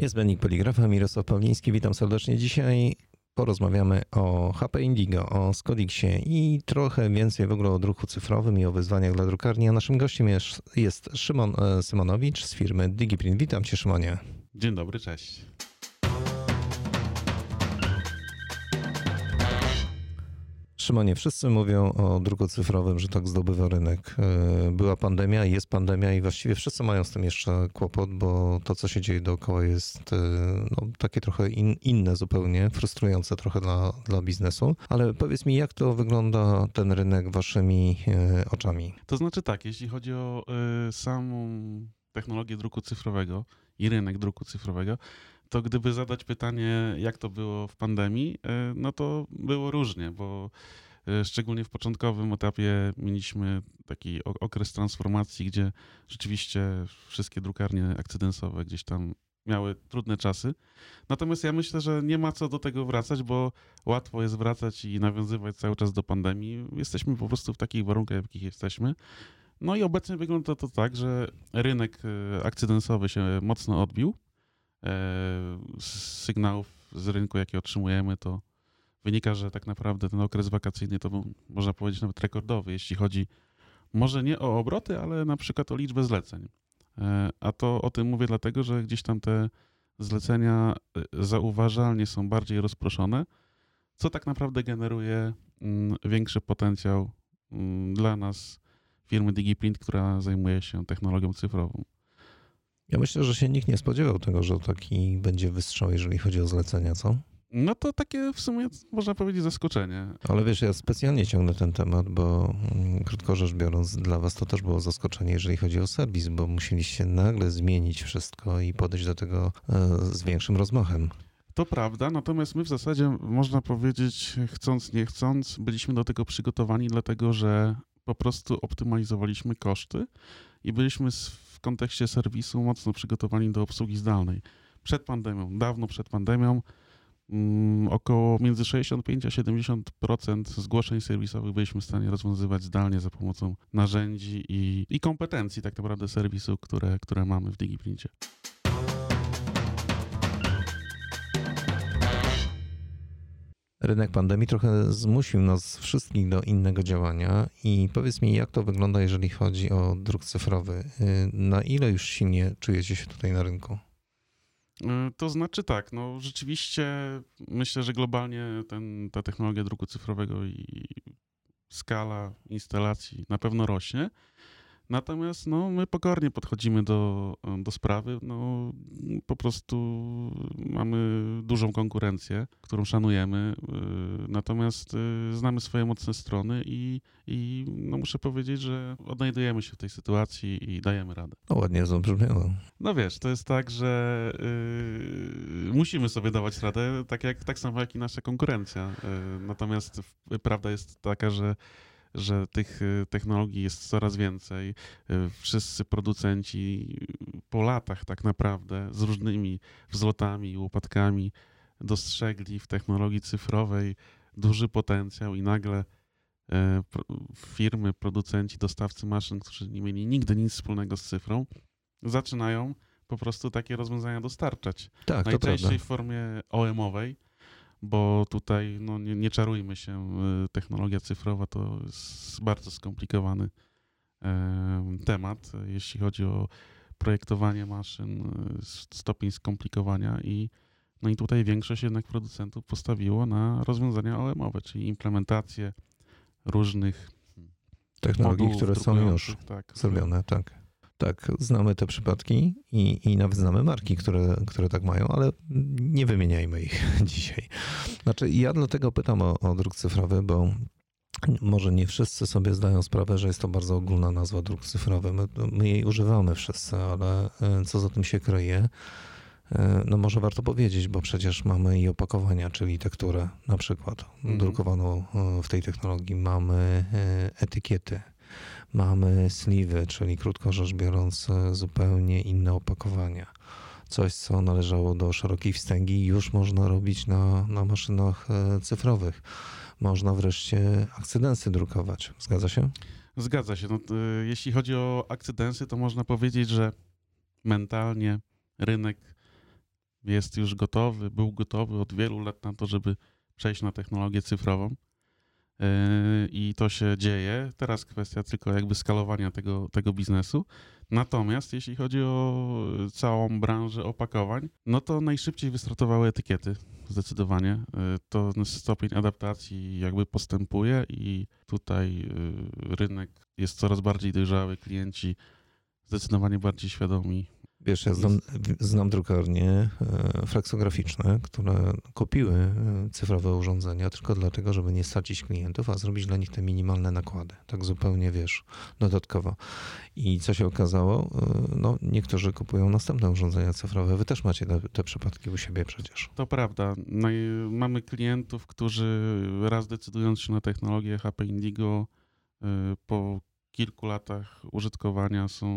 Niezbędnik Poligrafa, Mirosław Pawliński, witam serdecznie. Dzisiaj porozmawiamy o HP Indigo, o Skodixie i trochę więcej w ogóle o druku cyfrowym i o wyzwaniach dla drukarni. A naszym gościem jest, jest Szymon e, Symonowicz z firmy DigiPrint. Witam cię Szymonie. Dzień dobry, cześć. Szymonie, wszyscy mówią o druku cyfrowym, że tak zdobywa rynek. E, była pandemia, jest pandemia i właściwie wszyscy mają z tym jeszcze kłopot, bo to, co się dzieje dookoła jest e, no, takie trochę in, inne zupełnie, frustrujące trochę dla, dla biznesu. Ale powiedz mi, jak to wygląda ten rynek waszymi e, oczami? To znaczy tak, jeśli chodzi o y, samą technologię druku cyfrowego i rynek druku cyfrowego, to gdyby zadać pytanie, jak to było w pandemii, y, no to było różnie, bo y, szczególnie w początkowym etapie mieliśmy taki okres transformacji, gdzie rzeczywiście wszystkie drukarnie akcydensowe gdzieś tam miały trudne czasy. Natomiast ja myślę, że nie ma co do tego wracać, bo łatwo jest wracać i nawiązywać cały czas do pandemii. Jesteśmy po prostu w takich warunkach, w jakich jesteśmy. No i obecnie wygląda to tak, że rynek y, akcydensowy się mocno odbił. Z sygnałów z rynku, jakie otrzymujemy, to wynika, że tak naprawdę ten okres wakacyjny to był, można powiedzieć, nawet rekordowy, jeśli chodzi może nie o obroty, ale na przykład o liczbę zleceń. E, a to o tym mówię dlatego, że gdzieś tam te zlecenia e, zauważalnie są bardziej rozproszone, co tak naprawdę generuje mm, większy potencjał mm, dla nas, firmy DigiPrint, która zajmuje się technologią cyfrową. Ja myślę, że się nikt nie spodziewał tego, że taki będzie wystrzał, jeżeli chodzi o zlecenia, co? No to takie w sumie można powiedzieć zaskoczenie. Ale wiesz, ja specjalnie ciągnę ten temat, bo mm, krótko rzecz biorąc, dla was to też było zaskoczenie, jeżeli chodzi o serwis, bo musieliście nagle zmienić wszystko i podejść do tego e, z większym rozmachem. To prawda, natomiast my w zasadzie, można powiedzieć, chcąc, nie chcąc, byliśmy do tego przygotowani, dlatego że po prostu optymalizowaliśmy koszty i byliśmy w kontekście serwisu mocno przygotowani do obsługi zdalnej. Przed pandemią, dawno przed pandemią, um, około między 65 a 70% zgłoszeń serwisowych byliśmy w stanie rozwiązywać zdalnie za pomocą narzędzi i, i kompetencji tak naprawdę serwisu, które, które mamy w DigiPrincie. Rynek pandemii trochę zmusił nas wszystkich do innego działania i powiedz mi, jak to wygląda, jeżeli chodzi o druk cyfrowy? Y, na ile już silnie czujecie się tutaj na rynku? Y, to znaczy tak, no rzeczywiście myślę, że globalnie ten, ta technologia druku cyfrowego i skala instalacji na pewno rośnie. Natomiast no, my pokornie podchodzimy do, do sprawy. No, po prostu mamy dużą konkurencję, którą szanujemy. Y, natomiast y, znamy swoje mocne strony i, i no, muszę powiedzieć, że odnajdujemy się w tej sytuacji i dajemy radę. No ładnie zabrzmiało. No wiesz, to jest tak, że yy, musimy sobie dawać radę, tak, jak, tak samo jak i nasza konkurencja. Yy, natomiast prawda jest taka, że że tych y, technologii jest coraz więcej. Y, wszyscy producenci po latach tak naprawdę z różnymi wzlotami i upadkami dostrzegli w technologii cyfrowej duży potencjał i nagle e, firmy, producenci, dostawcy maszyn, którzy nie mieli nigdy nic wspólnego z cyfrą, zaczynają po prostu takie rozwiązania dostarczać. Tak, Najczęściej w formie OM-owej, bo tutaj no, nie, nie czarujmy się, y, technologia cyfrowa to jest bardzo skomplikowany temat, jeśli chodzi o projektowanie maszyn, y, stopień skomplikowania i no i tutaj większość jednak producentów postawiło na rozwiązania OM-owe, czyli implementację różnych technologii, które są już tak, zrobione, tak. Tak, znamy te przypadki i, i nawet znamy marki, które, które tak mają, ale nie wymieniajmy ich dzisiaj. Znaczy, ja dlatego pytam o, o druk cyfrowy, bo może nie wszyscy sobie zdają sprawę, że jest to bardzo ogólna nazwa druk cyfrowy. My, my jej używamy wszyscy, ale e, co za tym się kryje? E, no może warto powiedzieć, bo przecież mamy i opakowania, czyli tekturę na przykład mhm. drukowaną e, w tej technologii, mamy etykiety, mamy sliwy, czyli krótko rzecz biorąc zupełnie inne opakowania. Coś, co należało do szerokiej wstęgi, już można robić na, na maszynach e, cyfrowych. Można wreszcie akcydensy drukować. Zgadza się? Zgadza się. No, jeśli chodzi o akcydensy, to można powiedzieć, że mentalnie rynek jest już gotowy, był gotowy od wielu lat na to, żeby przejść na technologię cyfrową. Yy, I to się dzieje. Teraz kwestia tylko jakby skalowania tego, tego biznesu. Natomiast jeśli chodzi o całą branżę opakowań, no to najszybciej wystartowały etykiety. Zdecydowanie. Yy, to stopień adaptacji jakby postępuje i tutaj yy, rynek jest coraz bardziej dojrzały, klienci zdecydowanie bardziej świadomi Wiesz, ja znam, znam drukarnie e, fleksograficzne, które kupiły e, cyfrowe urządzenia tylko dlatego, żeby nie stracić klientów, a zrobić dla nich te minimalne nakłady. Tak zupełnie, wiesz, dodatkowo. I co się okazało? E, no, niektórzy kupują następne urządzenia cyfrowe. Wy też macie te, te przypadki u siebie przecież. To prawda. No mamy klientów, którzy raz decydując się na technologię HP Indigo po kilku latach użytkowania są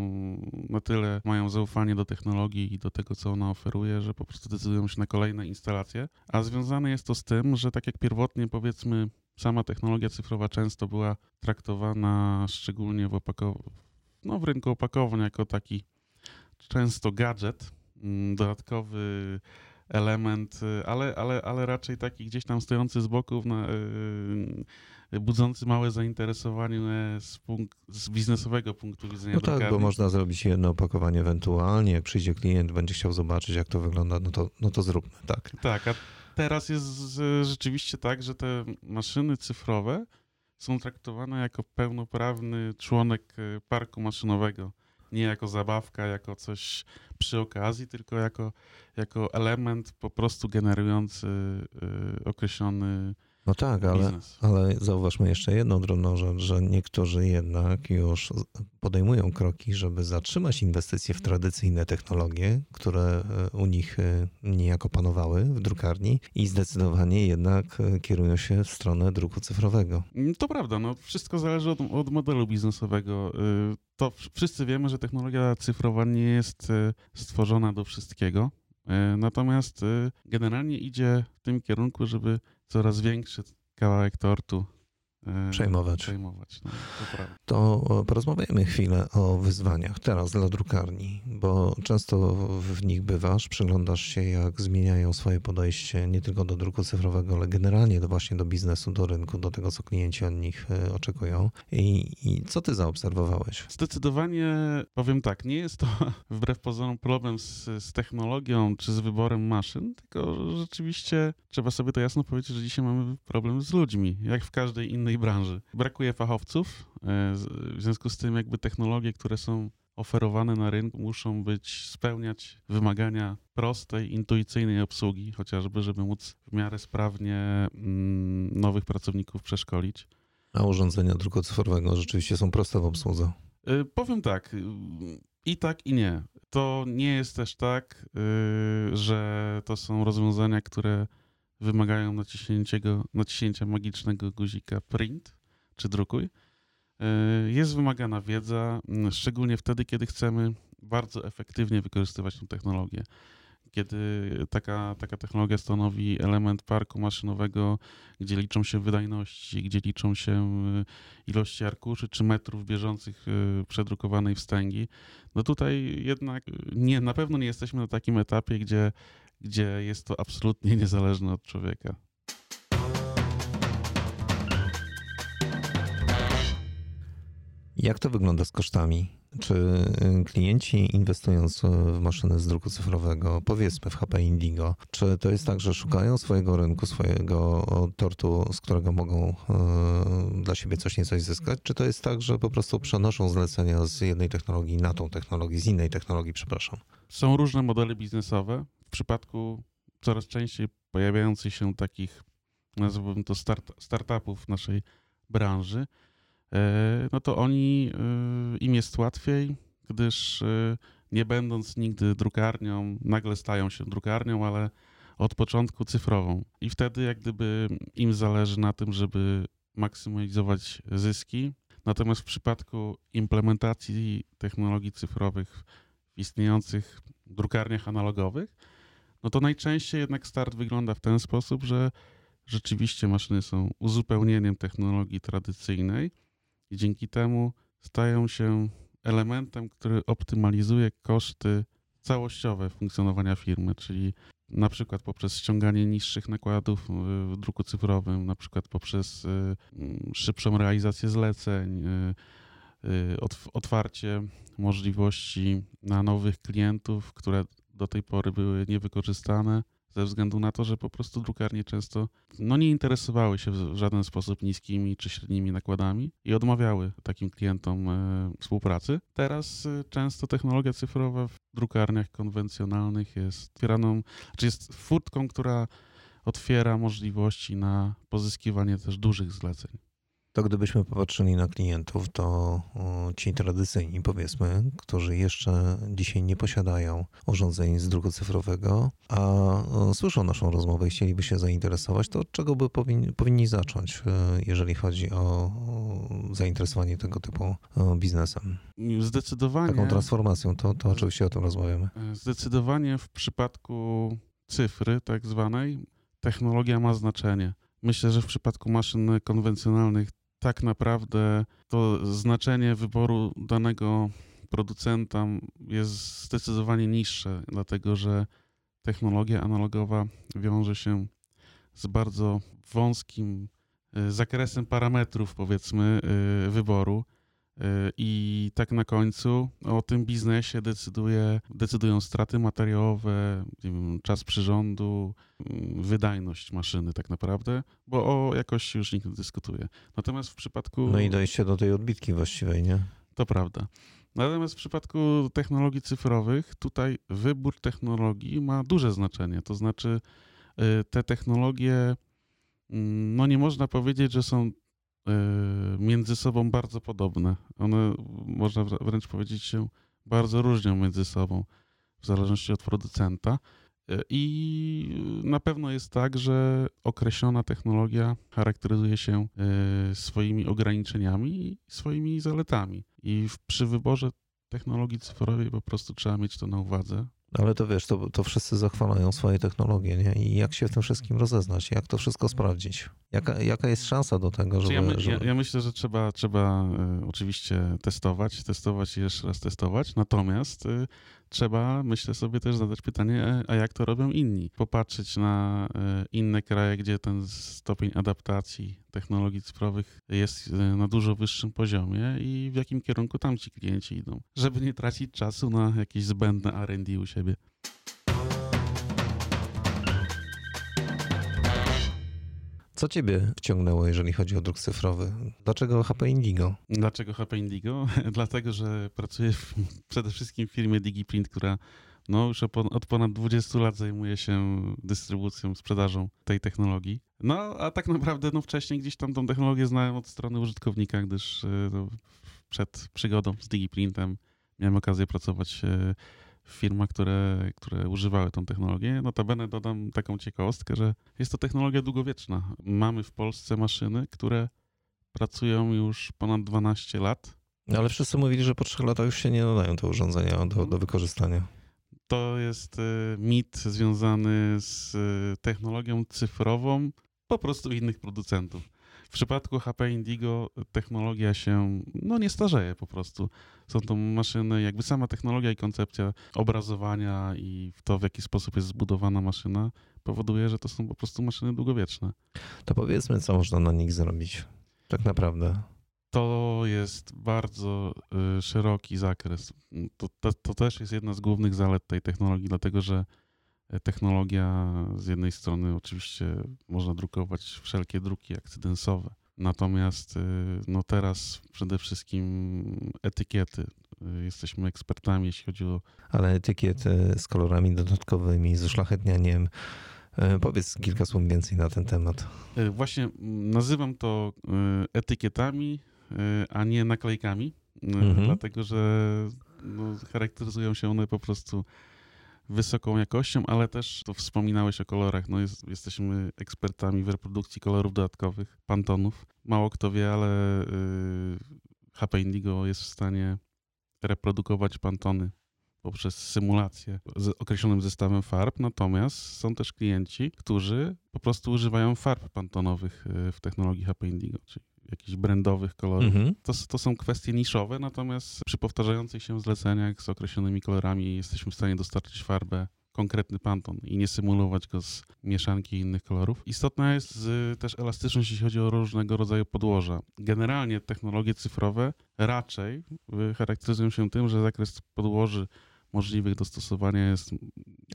na tyle, mają zaufanie do technologii i do tego, co ona oferuje, że po prostu decydują się na kolejne instalacje. A związane jest to z tym, że tak jak pierwotnie powiedzmy, sama technologia cyfrowa często była traktowana szczególnie w, opakow- no, w rynku opakowań jako taki często gadżet, mm, dodatkowy element, ale, ale, ale raczej taki gdzieś tam stojący z boku na, yy, budzący małe zainteresowanie z, punkt, z biznesowego punktu widzenia. No tak, bo można zrobić jedno opakowanie ewentualnie. Jak przyjdzie klient, będzie chciał zobaczyć, jak to wygląda, no to, no to zróbmy, tak. Tak, a teraz jest rzeczywiście tak, że te maszyny cyfrowe są traktowane jako pełnoprawny członek e, parku maszynowego. Nie jako zabawka, jako coś przy okazji, tylko jako, jako element po prostu generujący e, określony no tak, ale, ale zauważmy jeszcze jedną drobną rzecz, że niektórzy jednak już podejmują kroki, żeby zatrzymać inwestycje w tradycyjne technologie, które e, u nich e, niejako panowały w drukarni i zdecydowanie jednak e, kierują się w stronę druku cyfrowego. Mm, to prawda, no wszystko zależy od, od modelu biznesowego. To wszyscy wiemy, że technologia cyfrowa nie jest stworzona do wszystkiego. Natomiast generalnie idzie w tym kierunku, żeby coraz większy kawałek tortu przejmować. przejmować no, to, to porozmawiajmy chwilę o wyzwaniach teraz dla drukarni, bo często w nich bywasz, przyglądasz się jak zmieniają swoje podejście nie tylko do druku cyfrowego, ale generalnie do właśnie do biznesu, do rynku, do tego, co klienci od nich e, oczekują. I, i co ty zaobserwowałeś? Zdecydowanie powiem tak, nie jest to wbrew pozorom problem z, z technologią czy z wyborem maszyn, tylko rzeczywiście trzeba sobie to jasno powiedzieć, że dzisiaj mamy problem z ludźmi, jak w każdej innej branży. Brakuje fachowców, e, w związku z tym jakby technologie, które są oferowane na rynku muszą być, spełniać wymagania prostej, intuicyjnej obsługi, chociażby, żeby móc w miarę sprawnie mm, nowych pracowników przeszkolić. A urządzenia druku cyfrowego rzeczywiście są proste w obsłudze? Yy, powiem tak, i tak, i nie. To nie jest też tak, yy, że to są rozwiązania, które wymagają naciśnięcia magicznego guzika print czy drukuj. E, jest wymagana wiedza, szczególnie wtedy, kiedy chcemy bardzo efektywnie wykorzystywać tę technologię. Kiedy taka, taka technologia stanowi element parku maszynowego, gdzie liczą się wydajności, gdzie liczą się ilości arkuszy czy metrów bieżących e, przedrukowanej wstęgi, no tutaj jednak nie, na pewno nie jesteśmy na takim etapie, gdzie gdzie jest to absolutnie niezależne od człowieka. Jak to wygląda z kosztami? Czy y, klienci inwestując w maszyny z druku cyfrowego, powiedzmy w HP Indigo, czy to jest tak, że szukają swojego rynku, swojego tortu, z którego mogą y, dla siebie coś niecoś zyskać, czy to jest tak, że po prostu przenoszą zlecenia z jednej technologii na tą technologię, z innej technologii, przepraszam? Są różne modele biznesowe w przypadku coraz częściej pojawiających się takich, nazwałbym to start, startupów w naszej branży, no to oni, e, im jest łatwiej, gdyż e, nie będąc nigdy drukarnią, nagle stają się drukarnią, ale od początku cyfrową. I wtedy jak gdyby im zależy na tym, żeby maksymalizować zyski. Natomiast w przypadku implementacji technologii cyfrowych w istniejących drukarniach analogowych, no to najczęściej jednak start wygląda w ten sposób, że rzeczywiście maszyny są uzupełnieniem technologii tradycyjnej i dzięki temu stają się elementem, który optymalizuje koszty całościowe funkcjonowania firmy, czyli na przykład poprzez ściąganie niższych nakładów w druku cyfrowym, na przykład poprzez mm, szybszą realizację zleceń, otwarcie możliwości na nowych klientów, które do tej pory były niewykorzystane ze względu na to, że po prostu drukarnie często no, nie interesowały się w żaden sposób niskimi czy średnimi nakładami i odmawiały takim klientom e, współpracy. Teraz e, często technologia cyfrowa w drukarniach konwencjonalnych jest otwieraną, czy jest furtką, która otwiera możliwości na pozyskiwanie też dużych zleceń to gdybyśmy popatrzyli na klientów, to ci tradycyjni, powiedzmy, którzy jeszcze dzisiaj nie posiadają urządzeń z druku cyfrowego, a słyszą naszą rozmowę i chcieliby się zainteresować, to od czego by powinni, powinni zacząć, e, jeżeli chodzi o zainteresowanie tego typu biznesem? Zdecydowanie. Taką transformacją, to, to oczywiście o tym rozmawiamy. E, zdecydowanie w przypadku cyfry, tak zwanej, technologia ma znaczenie. Myślę, że w przypadku maszyn konwencjonalnych tak naprawdę to znaczenie wyboru danego producenta jest zdecydowanie niższe, dlatego że technologia analogowa wiąże się z bardzo wąskim y, zakresem parametrów, powiedzmy, y, wyboru. Y, I tak na końcu o tym biznesie decyduje, decydują straty materiałowe, wiem, czas przyrządu, mm, wydajność maszyny tak naprawdę, bo o jakości już nikt nie dyskutuje. Natomiast w przypadku... No i dojście do tej odbitki właściwej, nie? To prawda. Natomiast w przypadku technologii cyfrowych, tutaj wybór technologii ma duże znaczenie. To znaczy, y, te technologie, mm, no nie można powiedzieć, że są między sobą bardzo podobne. One, można wręcz powiedzieć, się bardzo różnią między sobą w zależności od producenta. Y, I na pewno jest tak, że określona technologia charakteryzuje się y, swoimi ograniczeniami i swoimi zaletami. I przy wyborze technologii cyfrowej po prostu trzeba mieć to na uwadze. Ale to wiesz, to, to wszyscy zachwalają swoje technologie, nie? I jak się w tym wszystkim rozeznać? Jak to wszystko sprawdzić? Jaka, jaka jest szansa do tego, żeby... Ja, my, żeby... Ja, ja, myślę, że trzeba, trzeba y, oczywiście testować, testować i jeszcze raz testować, natomiast y, trzeba, myślę sobie też zadać pytanie, e, a jak to robią inni? Popatrzeć na y, inne kraje, gdzie ten stopień adaptacji technologii cyfrowych jest na dużo wyższym poziomie i w jakim kierunku tam ci klienci idą, żeby nie tracić czasu na jakieś zbędne R&D u siebie. Co ciebie wciągnęło, jeżeli chodzi o druk cyfrowy? Dlaczego HP Indigo? Dlaczego HP Indigo? Dlatego, że pracuję w, przede wszystkim w firmie DigiPrint, która no, już od ponad 20 lat zajmuje się dystrybucją, sprzedażą tej technologii. No, a tak naprawdę no, wcześniej gdzieś tam tą technologię znałem od strony użytkownika, gdyż no, przed przygodą z DigiPrintem miałem okazję pracować y, firmach, które, które używały tą technologię. Notabene dodam taką ciekawostkę, że jest to technologia długowieczna. Mamy w Polsce maszyny, które pracują już ponad 12 lat. Ale wszyscy mówili, że po trzech latach już się nie nadają te urządzenia do, do wykorzystania. To jest y, mit związany z y, technologią cyfrową po prostu innych producentów. W przypadku HP Indigo technologia się no, nie starzeje po prostu. Są to maszyny, jakby sama technologia i koncepcja obrazowania i to, w jaki sposób jest zbudowana maszyna, powoduje, że to są po prostu maszyny długowieczne. To powiedzmy, co można na nich zrobić, tak naprawdę. To jest bardzo y, szeroki zakres. To, to, to, też jest jedna z głównych zalet tej technologii, dlatego że technologia z jednej strony oczywiście można drukować wszelkie druki akcydensowe, natomiast y, no teraz przede wszystkim etykiety. Y, jesteśmy ekspertami, jeśli chodzi o... Ale etykiety z kolorami dodatkowymi, z uszlachetnianiem. Y, powiedz kilka słów więcej na ten temat. Właśnie nazywam to etykietami, a nie naklejkami, mhm. dlatego że no, charakteryzują się one po prostu wysoką jakością, ale też to wspominałeś o kolorach. No jest, jesteśmy ekspertami w reprodukcji kolorów dodatkowych, pantonów. Mało kto wie, ale yy, HP Indigo jest w stanie reprodukować pantony poprzez symulację z określonym zestawem farb, natomiast są też klienci, którzy po prostu używają farb pantonowych y, w technologii HP Indigo, czyli jakichś brandowych kolorów. Mhm. To, to są kwestie niszowe, natomiast przy powtarzających się zleceniach z określonymi kolorami jesteśmy w stanie dostarczyć farbę konkretny panton i nie symulować go z mieszanki innych kolorów. Istotna jest też elastyczność, jeśli chodzi o różnego rodzaju podłoża. Generalnie technologie cyfrowe raczej charakteryzują się tym, że zakres podłoży możliwych do stosowania jest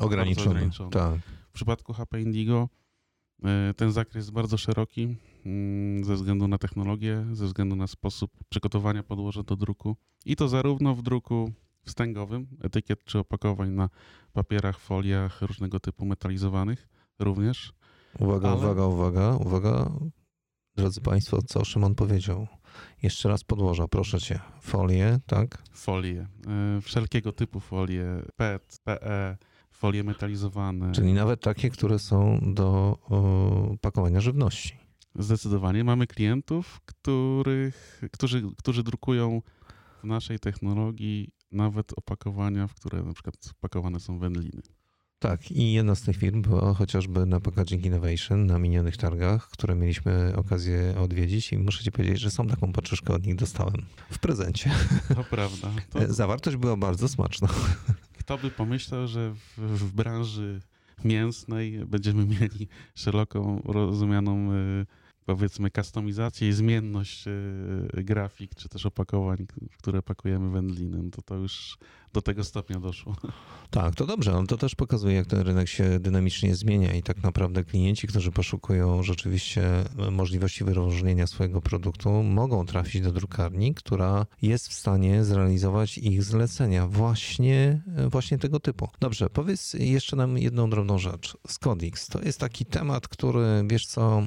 ograniczony. ograniczony. Tak. W przypadku HP Indigo ten zakres jest bardzo szeroki mm, ze względu na technologię, ze względu na sposób przygotowania podłoża do druku i to zarówno w druku wstęgowym, etykiet czy opakowań na papierach, foliach różnego typu metalizowanych również. Uwaga, ale... uwaga, uwaga, uwaga. Drodzy Państwo, co Szymon powiedział? Jeszcze raz podłoża, proszę cię. Folie, tak? Folie. E, wszelkiego typu folie. PET, PE, folie metalizowane. Czyli nawet takie, które są do o, pakowania żywności. Zdecydowanie. Mamy klientów, których, którzy, którzy drukują w naszej technologii nawet opakowania, w które na przykład pakowane są wędliny. Tak, i jedna z tych firm była chociażby na Packaging Innovation na minionych targach, które mieliśmy okazję odwiedzić i muszę ci powiedzieć, że są taką paczuszkę od nich dostałem w prezencie. To prawda. To... Zawartość była bardzo smaczna. Kto by pomyślał, że w, w branży mięsnej będziemy mieli szeroką rozumianą y, powiedzmy kustomizację i zmienność e, grafik, czy też opakowań, w które pakujemy wędliny, to to już do tego stopnia doszło. Tak, to dobrze, ale to też pokazuje, jak ten rynek się dynamicznie zmienia i tak naprawdę klienci, którzy poszukują rzeczywiście możliwości wyróżnienia swojego produktu, mogą trafić do drukarni, która jest w stanie zrealizować ich zlecenia właśnie, właśnie tego typu. Dobrze, powiedz jeszcze nam jedną drobną rzecz. Scodix to jest taki temat, który, wiesz co,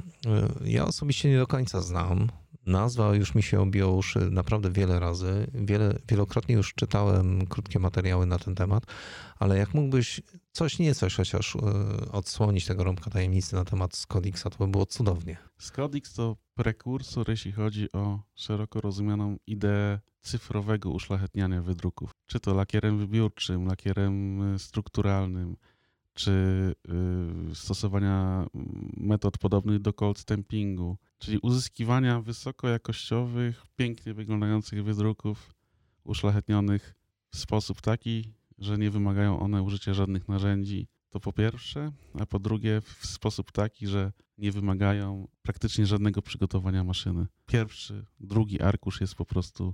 ja osobiście nie do końca znam. Nazwa już mi się obiła uszy naprawdę wiele razy. Wiele, wielokrotnie już czytałem krótkie materiały na ten temat, ale jak mógłbyś coś, nie coś chociaż e, odsłonić tego rąbka tajemnicy na temat Scodixa, to by było cudownie. Scodix to prekursor, jeśli chodzi o szeroko rozumianą ideę cyfrowego uszlachetniania wydruków. Czy to lakierem wybiórczym, lakierem e, strukturalnym, czy y, stosowania metod podobnych do cold stampingu, czyli uzyskiwania wysokojakościowych, pięknie wyglądających wydruków uszlachetnionych w sposób taki, że nie wymagają one użycia żadnych narzędzi. To po pierwsze, a po drugie w sposób taki, że nie wymagają praktycznie żadnego przygotowania maszyny. Pierwszy, drugi arkusz jest po prostu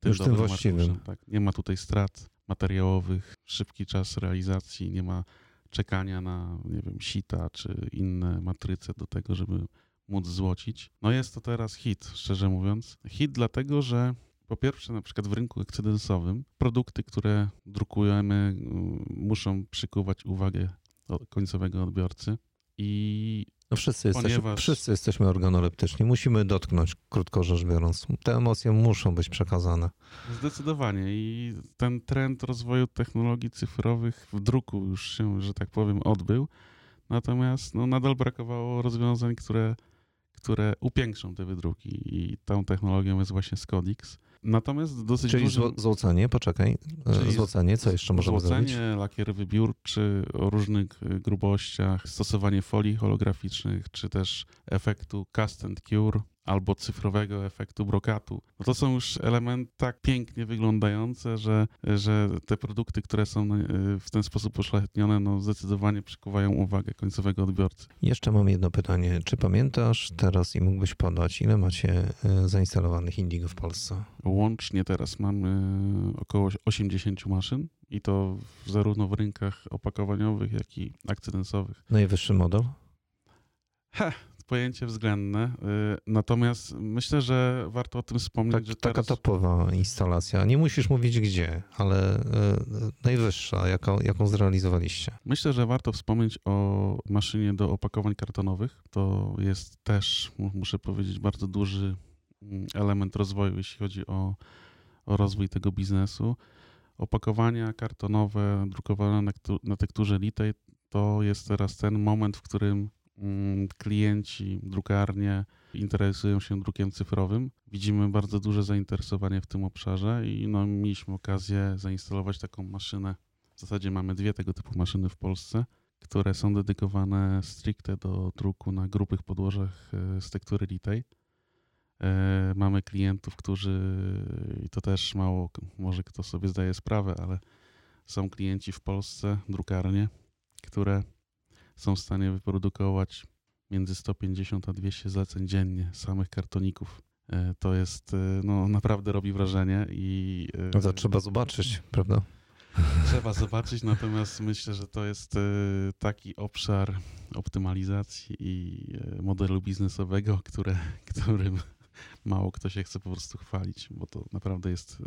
tym Już tym właściwym. Tak. Nie ma tutaj strat materiałowych, szybki czas realizacji, nie ma czekania na, nie wiem, sita czy inne matryce do tego, żeby móc złocić. No jest to teraz hit, szczerze mówiąc. Hit dlatego, że po pierwsze, na przykład w rynku ekscedensowym, produkty, które drukujemy, mm, muszą przykuwać uwagę końcowego odbiorcy i no wszyscy, Ponieważ... jesteśmy, wszyscy jesteśmy organoleptyczni. Musimy dotknąć, krótko rzecz biorąc. Te emocje muszą być przekazane. Zdecydowanie. I ten trend rozwoju technologii cyfrowych w druku już się, że tak powiem, odbył. Natomiast no, nadal brakowało rozwiązań, które, które upiększą te wydruki. I tą technologią jest właśnie Scodix. Natomiast dosyć Czyli dużym... złocenie, poczekaj, e, Czyli złocenie, co jeszcze możemy złocenie, zrobić? Złocenie, lakier wybiórczy o różnych e, grubościach, stosowanie folii holograficznych, czy też efektu cast and cure, albo cyfrowego efektu brokatu. No to są już elementy tak pięknie wyglądające, że, że te produkty, które są e, w ten sposób uszlachetnione, no zdecydowanie przykuwają uwagę końcowego odbiorcy. Jeszcze mam jedno pytanie. Czy pamiętasz teraz i mógłbyś podać, ile macie e, zainstalowanych Indigo w Polsce? Łącznie teraz mamy około 80 maszyn i to zarówno w rynkach opakowaniowych, jak i akcydensowych. Najwyższy model? Ha, pojęcie względne. Y, natomiast myślę, że warto o tym wspomnieć, tak, że teraz... Taka topowa instalacja. Nie musisz mówić gdzie, ale y, najwyższa, jaką, jaką zrealizowaliście. Myślę, że warto wspomnieć o maszynie do opakowań kartonowych. To jest też, muszę powiedzieć, bardzo duży mm, element rozwoju, jeśli chodzi o, o rozwój tego biznesu. Opakowania kartonowe drukowane na, na tekturze litej to jest teraz ten moment, w którym klienci, drukarnie interesują się drukiem cyfrowym. Widzimy bardzo duże zainteresowanie w tym obszarze i no, mieliśmy okazję zainstalować taką maszynę. W zasadzie mamy dwie tego typu maszyny w Polsce, które są dedykowane stricte do druku na grubych podłożach e, z tektury litej. E, mamy klientów, którzy, i to też mało, może kto sobie zdaje sprawę, ale są klienci w Polsce, drukarnie, które są w stanie wyprodukować między 150 a 200 zleceń dziennie samych kartoników. E, to jest, e, no naprawdę robi wrażenie i... No to trzeba zobaczyć, prawda? Trzeba zobaczyć, natomiast myślę, że to jest taki obszar optymalizacji i modelu biznesowego, które, którym mało kto się chce po prostu chwalić, bo to naprawdę jest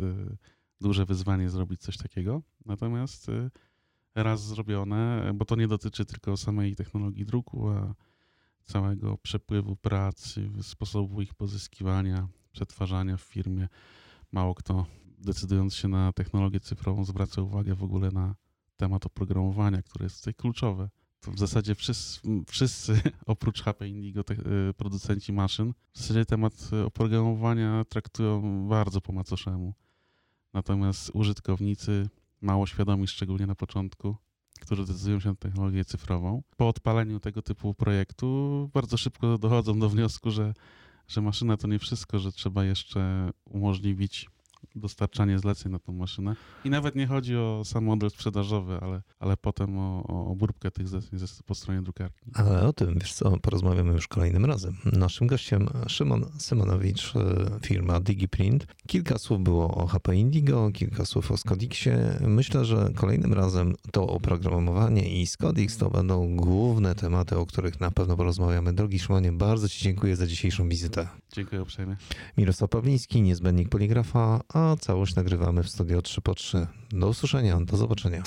duże wyzwanie zrobić coś takiego. Natomiast raz zrobione, bo to nie dotyczy tylko samej technologii druku, a całego przepływu pracy, sposobu ich pozyskiwania, przetwarzania w firmie. Mało kto decydując się na technologię cyfrową zwraca uwagę w ogóle na temat oprogramowania, które jest tutaj kluczowe. To w zasadzie wszyscy, wszyscy oprócz HP Indigo, te, y, producenci maszyn, w zasadzie temat oprogramowania traktują bardzo po macoszemu. Natomiast użytkownicy mało świadomi, szczególnie na początku, którzy decydują się na technologię cyfrową, po odpaleniu tego typu projektu bardzo szybko dochodzą do wniosku, że, że maszyna to nie wszystko, że trzeba jeszcze umożliwić dostarczanie zleceń na tą maszynę. I nawet nie chodzi o sam model sprzedażowy, ale, ale potem o, o obróbkę tych zleceń po stronie drukarki. Ale o tym, wiesz co, porozmawiamy już kolejnym razem. Naszym gościem Szymon Symonowicz, e, firma DigiPrint. Kilka słów było o HP Indigo, kilka słów o Skodixie. Myślę, że kolejnym razem to oprogramowanie i Skodix to będą główne tematy, o których na pewno porozmawiamy. Drogi Szymonie, bardzo Ci dziękuję za dzisiejszą wizytę. Dziękuję uprzejmie. Mirosław Pawliński, niezbędnik poligrafa, całość nagrywamy w studio 3 po 3. Do usłyszenia, do zobaczenia.